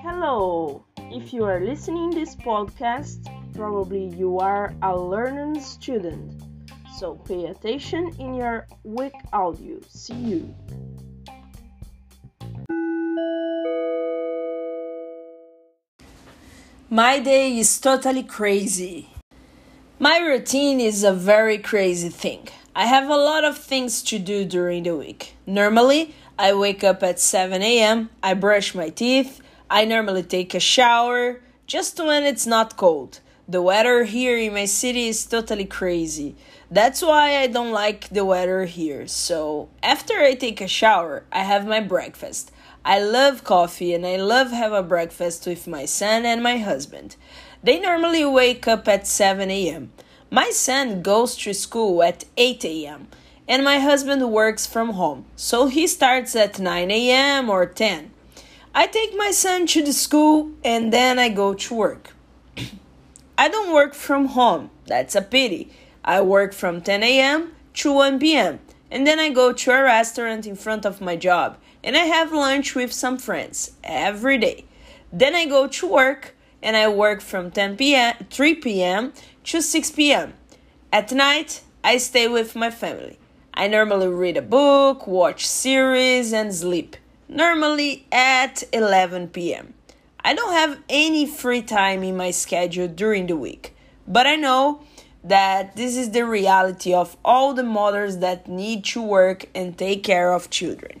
Hello! If you are listening this podcast, probably you are a learning student. So pay attention in your week audio. See you. My day is totally crazy. My routine is a very crazy thing. I have a lot of things to do during the week. Normally, I wake up at 7 a.m., I brush my teeth, I normally take a shower just when it's not cold. The weather here in my city is totally crazy. That's why I don't like the weather here. So, after I take a shower, I have my breakfast. I love coffee and I love have a breakfast with my son and my husband. They normally wake up at 7 a.m. My son goes to school at 8 a.m. and my husband works from home. So he starts at 9 a.m. or 10. I take my son to the school and then I go to work. I don't work from home. That's a pity. I work from 10 a.m. to 1 p.m. and then I go to a restaurant in front of my job and I have lunch with some friends every day. Then I go to work and I work from 10 p.m. 3 p.m. to 6 p.m. At night, I stay with my family. I normally read a book, watch series and sleep normally at 11 p.m. I don't have any free time in my schedule during the week, but I know that this is the reality of all the mothers that need to work and take care of children.